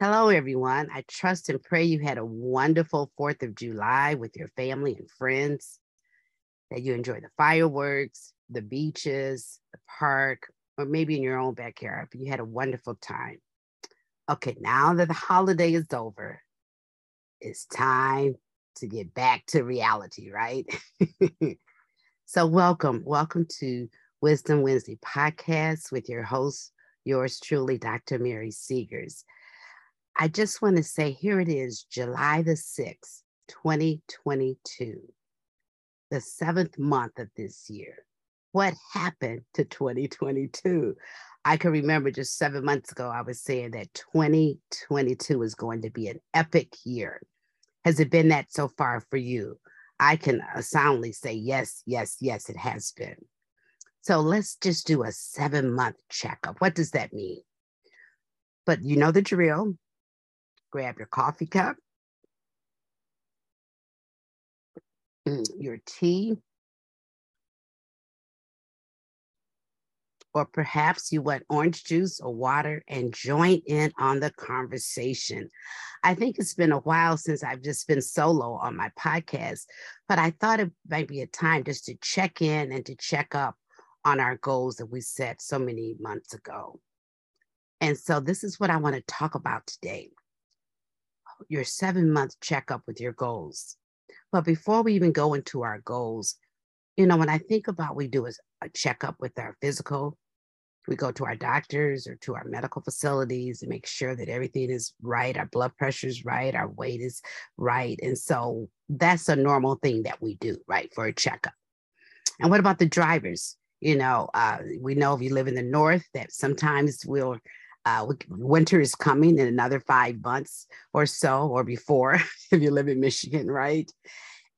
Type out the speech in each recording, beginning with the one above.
Hello, everyone. I trust and pray you had a wonderful 4th of July with your family and friends, that you enjoy the fireworks, the beaches, the park, or maybe in your own backyard, but you had a wonderful time. Okay, now that the holiday is over, it's time to get back to reality, right? so, welcome. Welcome to Wisdom Wednesday podcast with your host, yours truly, Dr. Mary Seegers. I just want to say here it is, July the 6th, 2022, the seventh month of this year. What happened to 2022? I can remember just seven months ago, I was saying that 2022 is going to be an epic year. Has it been that so far for you? I can uh, soundly say yes, yes, yes, it has been. So let's just do a seven month checkup. What does that mean? But you know the drill grab your coffee cup, mm, your tea, or perhaps you want orange juice or water and join in on the conversation. I think it's been a while since I've just been solo on my podcast, but I thought it might be a time just to check in and to check up on our goals that we set so many months ago. And so, this is what I want to talk about today your seven month checkup with your goals. But before we even go into our goals, you know, when I think about we do a, a checkup with our physical, we go to our doctors or to our medical facilities and make sure that everything is right, our blood pressure is right, our weight is right. And so that's a normal thing that we do, right, for a checkup. And what about the drivers? You know, uh, we know if you live in the north that sometimes we'll uh, winter is coming in another five months or so, or before, if you live in Michigan, right?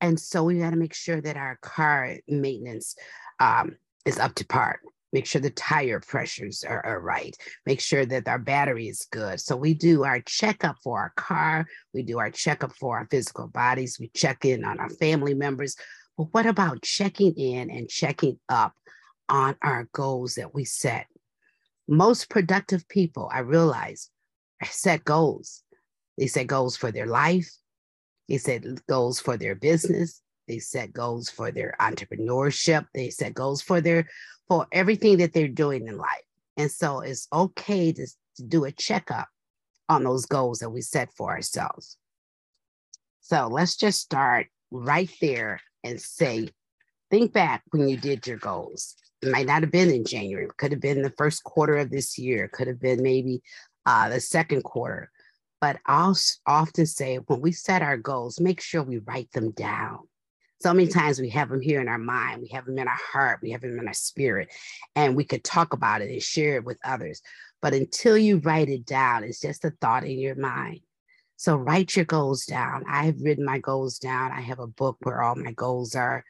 And so we got to make sure that our car maintenance um, is up to par. Make sure the tire pressures are, are, right. Make sure that our battery is good. So we do our checkup for our car. We do our checkup for our physical bodies. We check in on our family members. But what about checking in and checking up on our goals that we set most productive people, I realize, set goals. They set goals for their life. They set goals for their business. They set goals for their entrepreneurship. They set goals for their for everything that they're doing in life. And so it's okay to, to do a checkup on those goals that we set for ourselves. So let's just start right there and say, think back when you did your goals it might not have been in January. It could have been the first quarter of this year. It could have been maybe uh, the second quarter. But I'll often say when we set our goals, make sure we write them down. So many times we have them here in our mind, we have them in our heart, we have them in our spirit, and we could talk about it and share it with others. But until you write it down, it's just a thought in your mind. So write your goals down. I have written my goals down. I have a book where all my goals are,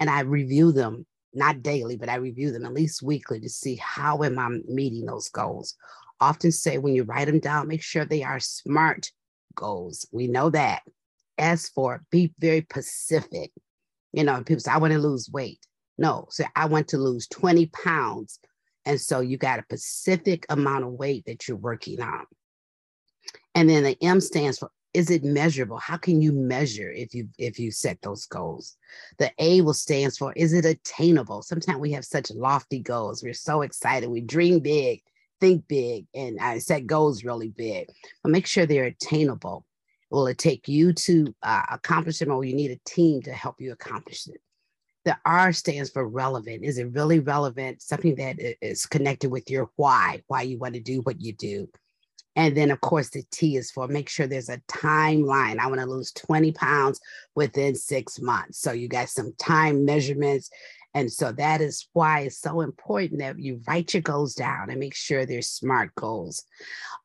and I review them not daily, but I review them at least weekly to see how am I meeting those goals. Often say when you write them down, make sure they are SMART goals. We know that. As for be very specific. You know, people say, I want to lose weight. No, so I want to lose 20 pounds. And so you got a specific amount of weight that you're working on. And then the M stands for is it measurable? How can you measure if you if you set those goals? The a will stands for is it attainable? Sometimes we have such lofty goals. We're so excited. We dream big think big and i set goals really big. But make sure they're attainable. Will it take you to uh, accomplish them or you need a team to help you accomplish it? The r stands for relevant. Is it really relevant? Something that is connected with your why why you want to do what you do and then, of course, the T is for make sure there's a timeline. I want to lose 20 pounds within six months. So you got some time measurements. And so that is why it's so important that you write your goals down and make sure they're smart goals.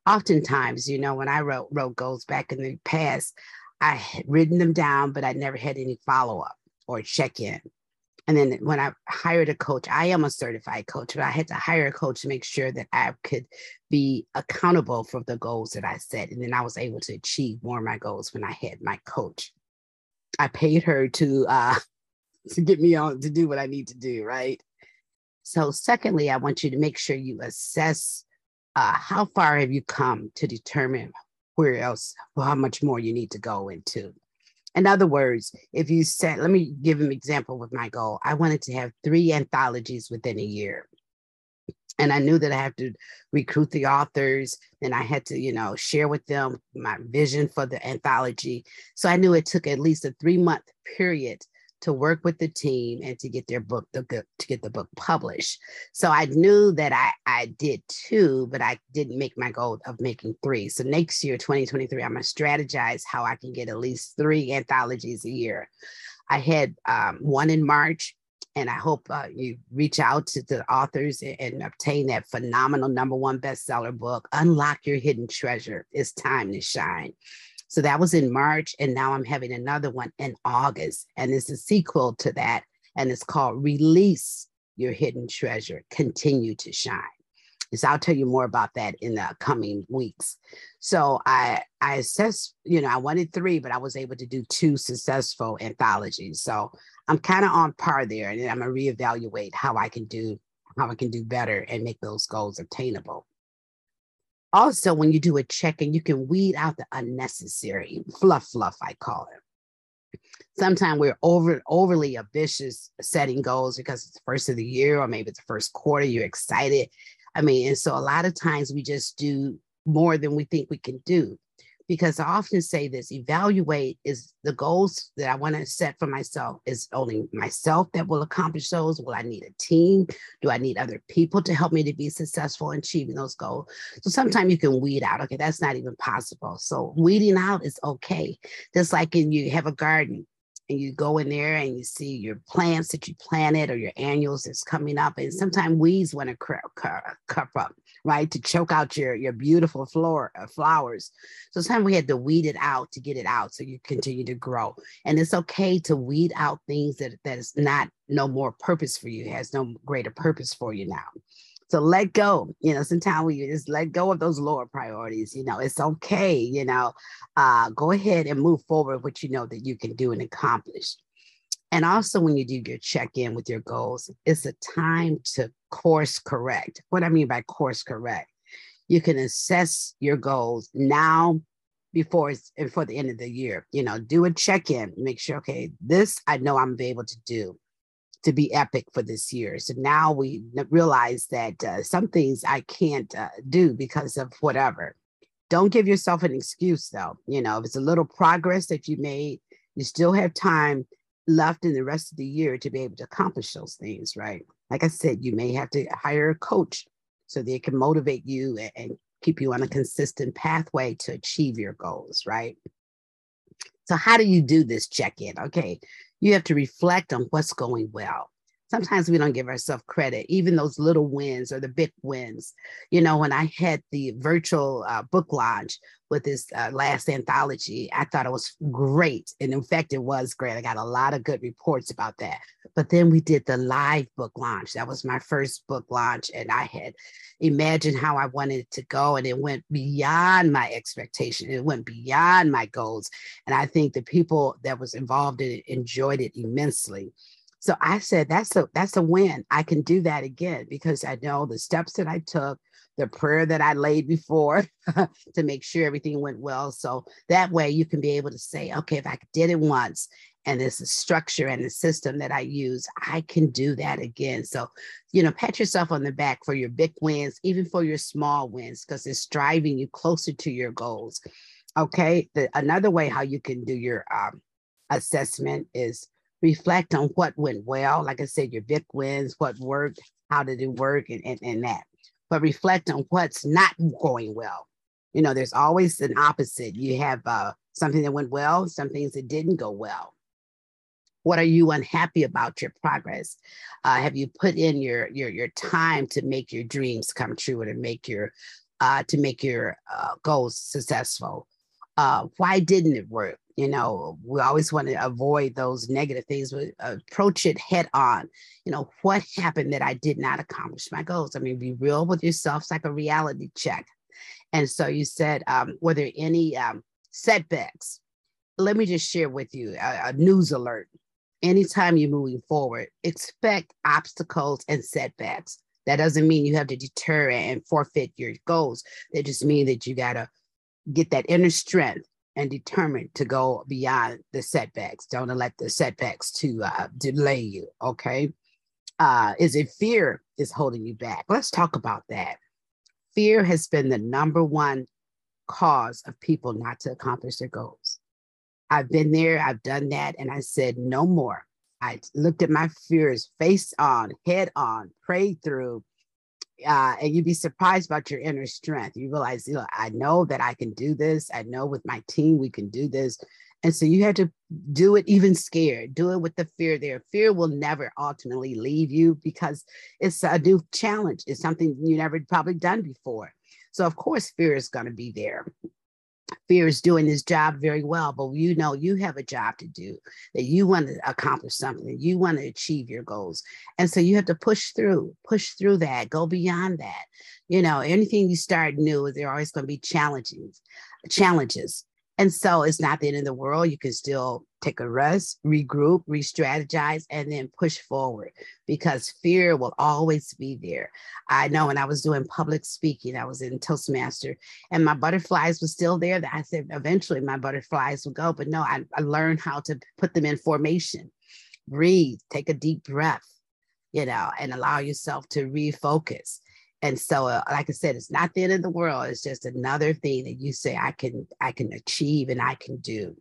Oftentimes, you know, when I wrote, wrote goals back in the past, I had written them down, but I never had any follow up or check in. And then when I hired a coach, I am a certified coach, but I had to hire a coach to make sure that I could be accountable for the goals that I set. And then I was able to achieve more of my goals when I had my coach. I paid her to uh, to get me on to do what I need to do, right? So, secondly, I want you to make sure you assess uh, how far have you come to determine where else, well, how much more you need to go into? In other words, if you said, let me give an example with my goal. I wanted to have three anthologies within a year. And I knew that I had to recruit the authors and I had to, you know, share with them my vision for the anthology. So I knew it took at least a three month period to work with the team and to get their book the, to get the book published. So I knew that I I did two, but I didn't make my goal of making three. So next year, 2023, I'm gonna strategize how I can get at least three anthologies a year. I had um, one in March, and I hope uh, you reach out to the authors and, and obtain that phenomenal number one bestseller book, Unlock Your Hidden Treasure. It's time to shine. So that was in March, and now I'm having another one in August, and it's a sequel to that, and it's called Release Your Hidden Treasure, Continue to Shine. So I'll tell you more about that in the coming weeks. So I I assessed, you know, I wanted three, but I was able to do two successful anthologies. So I'm kind of on par there, and I'm gonna reevaluate how I can do how I can do better and make those goals attainable also when you do a check-in you can weed out the unnecessary fluff fluff i call it. Sometimes we're over overly ambitious setting goals because it's the first of the year or maybe it's the first quarter you're excited. I mean and so a lot of times we just do more than we think we can do because I often say this evaluate is the goals that I want to set for myself is only myself that will accomplish those. Will I need a team? Do I need other people to help me to be successful in achieving those goals? So sometimes you can weed out, okay, that's not even possible. So weeding out is okay. Just like in you have a garden and you go in there and you see your plants that you planted or your annuals that's coming up. And sometimes weeds want to cup up right? To choke out your, your beautiful floor, uh, flowers. So sometimes we had to weed it out to get it out so you continue to grow. And it's okay to weed out things that, that is not no more purpose for you, has no greater purpose for you now. So let go, you know, sometimes we just let go of those lower priorities. You know, it's okay, you know, uh, go ahead and move forward what you know that you can do and accomplish. And also, when you do your check in with your goals, it's a time to course correct. What I mean by course correct, you can assess your goals now before it's before the end of the year. You know, do a check in, make sure, okay, this I know I'm able to do to be epic for this year. So now we realize that uh, some things I can't uh, do because of whatever. Don't give yourself an excuse though. You know, if it's a little progress that you made, you still have time left in the rest of the year to be able to accomplish those things, right? Like I said, you may have to hire a coach so they can motivate you and, keep you on a consistent pathway to achieve your goals, right? So, how do you do this check in? Okay, you have to reflect on what's going well sometimes we don't give ourselves credit, even those little wins or the big wins. You know, when I had the virtual uh, book launch with this uh, last anthology, I thought it was great. And in fact, it was great. I got a lot of good reports about that. But then we did the live book launch. That was my first book launch. And I had imagined how I wanted it to go. And it went beyond my expectation. It went beyond my goals. And I think the people that was involved in it enjoyed it immensely. So I said, that's a that's a win. I can do that again because I know the steps that I took, the prayer that I laid before to make sure everything went well. So that way you can be able to say, okay, if I did it once and there's a structure and a system that I use, I can do that again. So, you know, pat yourself on the back for your big wins, even for your small wins, because it's driving you closer to your goals. Okay. The, another way how you can do your um, assessment is reflect on what went well. Like I said, your big wins, what worked, how did it work, and, and, and that. But reflect on what's not going well. You know, there's always an opposite. You have uh, something that went well, some things that didn't go well. What are you unhappy about your progress? Uh, have you put in your your your time to make your dreams come true or to make your uh, to make your uh, goals successful? Uh, why didn't it work? You know, we always want to avoid those negative things, but approach it head on. You know, what happened that I did not accomplish my goals? I mean, be real with yourself. It's like a reality check. And so you said, um, were there any um, setbacks? Let me just share with you a, a news alert. Anytime you're moving forward, expect obstacles and setbacks. That doesn't mean you have to deter and forfeit your goals. That just means that you got to get that inner strength and determined to go beyond the setbacks. Don't let the setbacks to uh, delay you. Okay. Uh, is it fear is holding you back? Let's talk about that. Fear has been the number one cause of people not to accomplish their goals. I've been there, I've done that, and I said, no more. I looked at my fears face on, head on, prayed through, uh, and you'd be surprised about your inner strength. You realize, you know, I know that I can do this. I know with my team we can do this. And so you have to do it even scared, do it with the fear there. Fear will never ultimately leave you because it's a new challenge. It's something you never probably done before. So, of course, fear is going to be there fear is doing his job very well, but you know you have a job to do, that you want to accomplish something, you want to achieve your goals. And so you have to push through, push through that, go beyond that. You know, anything you start new, there are always going to be challenges, challenges. And so it's not the end of the world. You can still take a rest, regroup, re strategize, and then push forward because fear will always be there. I know when I was doing public speaking, I was in Toastmaster and my butterflies were still there. That I said eventually my butterflies would go, but no, I, I learned how to put them in formation, breathe, take a deep breath, you know, and allow yourself to refocus and so uh, like i said it's not the end of the world it's just another thing that you say i can i can achieve and i can do.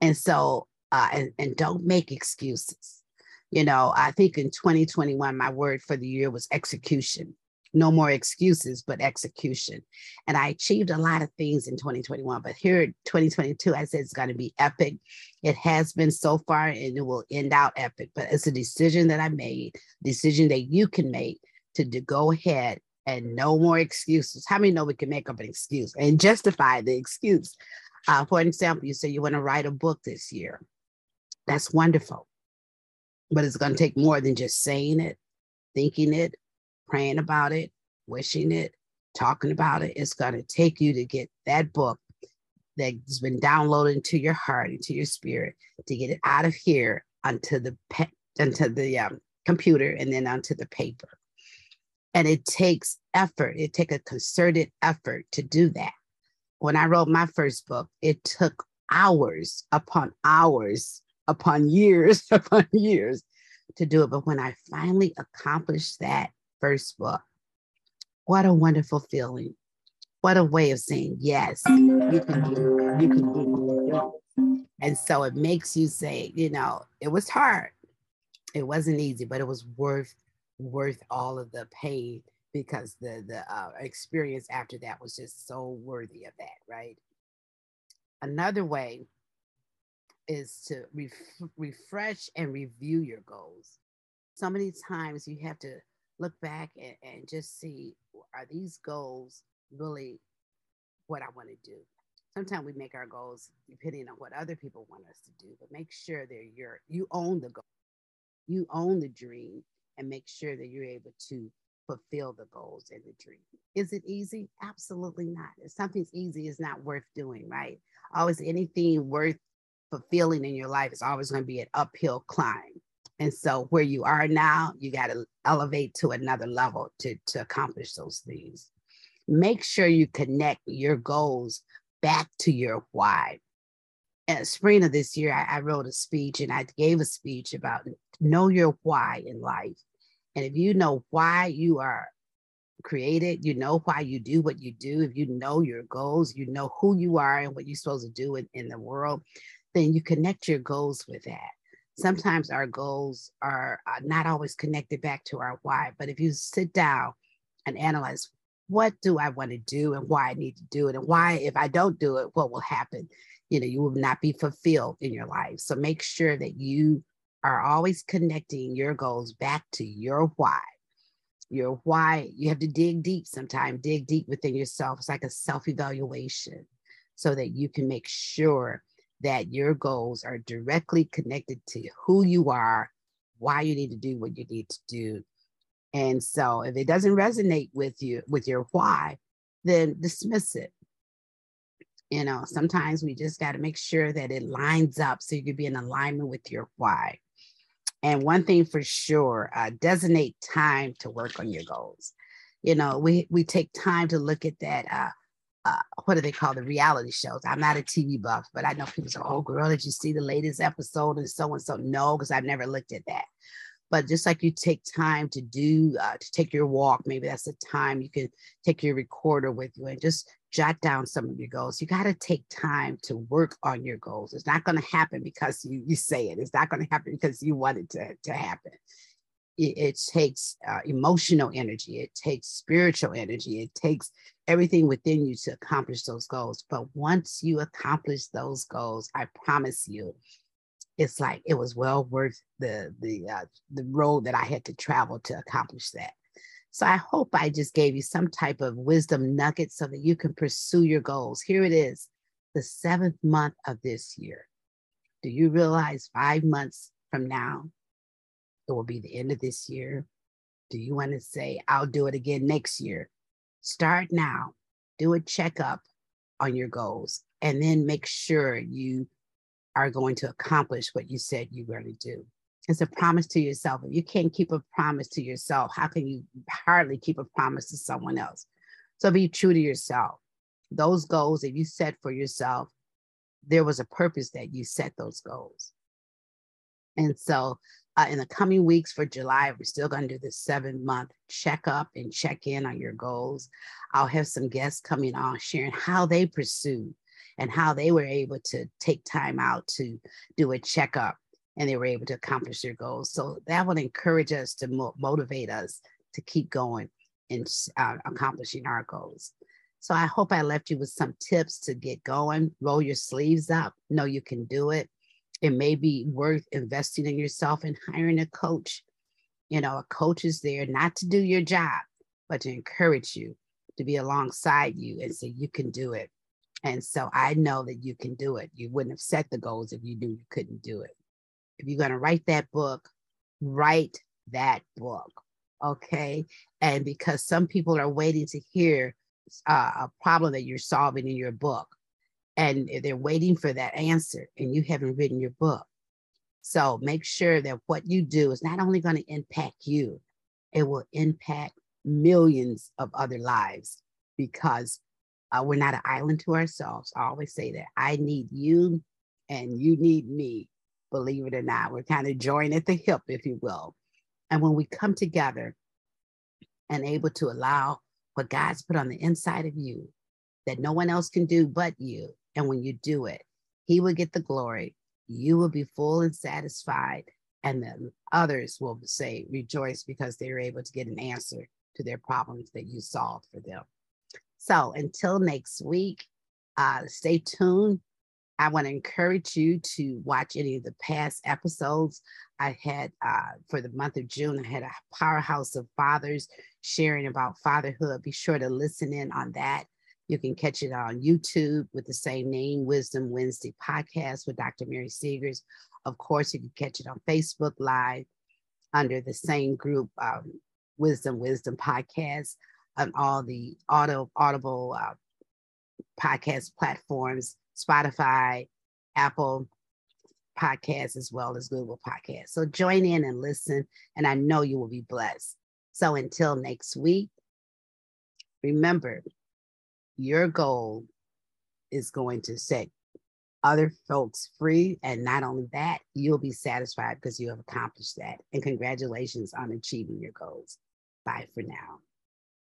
And so uh, and, and don't make excuses. You know i think in 2021 my word for the year was execution. No more excuses but execution. And i achieved a lot of things in 2021 but here 2022 i said it's going to be epic. It has been so far and it will end out epic but it's a decision that i made decision that you can make to, to go ahead and no more excuses. How many know we can make up an excuse and justify the excuse? Uh, for example, you say you want to write a book this year. That's wonderful. But it's going to take more than just saying it, thinking it, praying about it, wishing it, talking about it. It's going to take you to get that book that's been downloaded into your heart, into your spirit, to get it out of here onto the pe- onto the um, computer and then onto the paper. And it takes effort. It takes a concerted effort to do that. When I wrote my first book, it took hours upon hours upon years upon years to do it. But when I finally accomplished that first book, what a wonderful feeling. What a way of saying, yes, you can do, you can do it. And so it makes you say, you know, it was hard. It wasn't easy, but it was worth worth all of the pain because the the uh, experience after that was just so worthy of that, right? Another way is to ref- refresh and review your goals. So many times you have to look back and, and just see are these goals really what I want to do? Sometimes we make our goals depending on what other people want us to do, but make sure that you're you own the goal, you own the dream, and make sure that you're able to fulfill the goals and the dream. Is it easy? Absolutely not. If something's easy, it's not worth doing, right? Always anything worth fulfilling in your life is always going to be an uphill climb. And so where you are now, you got to elevate to another level to, to accomplish those things. Make sure you connect your goals back to your why. At spring of this year, I, I wrote a speech and I gave a speech about know your why in life. And if you know why you are created, you know why you do what you do, if you know your goals, you know who you are and what you're supposed to do in, in the world, then you connect your goals with that. Sometimes our goals are uh, not always connected back to our why, but if you sit down and analyze what do I want to do and why I need to do it, and why, if I don't do it, what will happen? You know, you will not be fulfilled in your life. So make sure that you are always connecting your goals back to your why. Your why, you have to dig deep sometimes, dig deep within yourself. It's like a self evaluation so that you can make sure that your goals are directly connected to who you are, why you need to do what you need to do. And so if it doesn't resonate with you, with your why, then dismiss it. You know, sometimes we just got to make sure that it lines up so you can be in alignment with your why. And one thing for sure, uh, designate time to work on your goals. You know, we we take time to look at that. Uh, uh, what do they call the reality shows? I'm not a TV buff, but I know people say, "Oh, girl, did you see the latest episode?" and so and so. No, because I've never looked at that. But just like you take time to do uh, to take your walk, maybe that's the time you can take your recorder with you and just jot down some of your goals. You got to take time to work on your goals. It's not going to happen because you you say it. It's not going to happen because you want it to, to happen. It, it takes uh, emotional energy. It takes spiritual energy. It takes everything within you to accomplish those goals. But once you accomplish those goals, I promise you, it's like it was well worth the the uh, the road that I had to travel to accomplish that. So I hope I just gave you some type of wisdom nugget so that you can pursue your goals. Here it is, the seventh month of this year. Do you realize five months from now, it will be the end of this year? Do you want to say, I'll do it again next year? Start now, do a checkup on your goals, and then make sure you are going to accomplish what you said you were going to do. It's a promise to yourself. If you can't keep a promise to yourself, how can you hardly keep a promise to someone else? So be true to yourself. Those goals that you set for yourself, there was a purpose that you set those goals. And so uh, in the coming weeks for July, we're still going to do the seven month checkup and check in on your goals. I'll have some guests coming on sharing how they pursued and how they were able to take time out to do a checkup and they were able to accomplish their goals. So that would encourage us to mo- motivate us to keep going and uh, accomplishing our goals. So I hope I left you with some tips to get going. Roll your sleeves up. Know you can do it. It may be worth investing in yourself and hiring a coach. You know, a coach is there not to do your job, but to encourage you, to be alongside you and say, you can do it. And so I know that you can do it. You wouldn't have set the goals if you knew you couldn't do it if you're going to write that book, write that book. Okay. And because some people are waiting to hear uh, a problem that you're solving in your book, and they're waiting for that answer, and you haven't written your book. So make sure that what you do is not only going to impact you, it will impact millions of other lives because uh, we're not an island to ourselves. I always say that I need you and you need me believe it or not. We're kind of joined at the hip, if you will. And when we come together and able to allow what God's put on the inside of you that no one else can do but you, and when you do it, He will get the glory. You will be full and satisfied, and then others will say, rejoice because they were able to get an answer to their problems that you solved for them. So until next week, uh, stay tuned I want to encourage you to watch any of the past episodes. I had uh, for the month of June, I had a powerhouse of fathers sharing about fatherhood. Be sure to listen in on that. You can catch it on YouTube with the same name, Wisdom Wednesday podcast with Dr. Mary Seegers. Of course, you can catch it on Facebook Live under the same group, um, Wisdom Wisdom Podcast, on all the auto audible uh, podcast platforms Spotify, Apple Podcasts, as well as Google Podcasts. So join in and listen, and I know you will be blessed. So until next week, remember your goal is going to set other folks free. And not only that, you'll be satisfied because you have accomplished that. And congratulations on achieving your goals. Bye for now.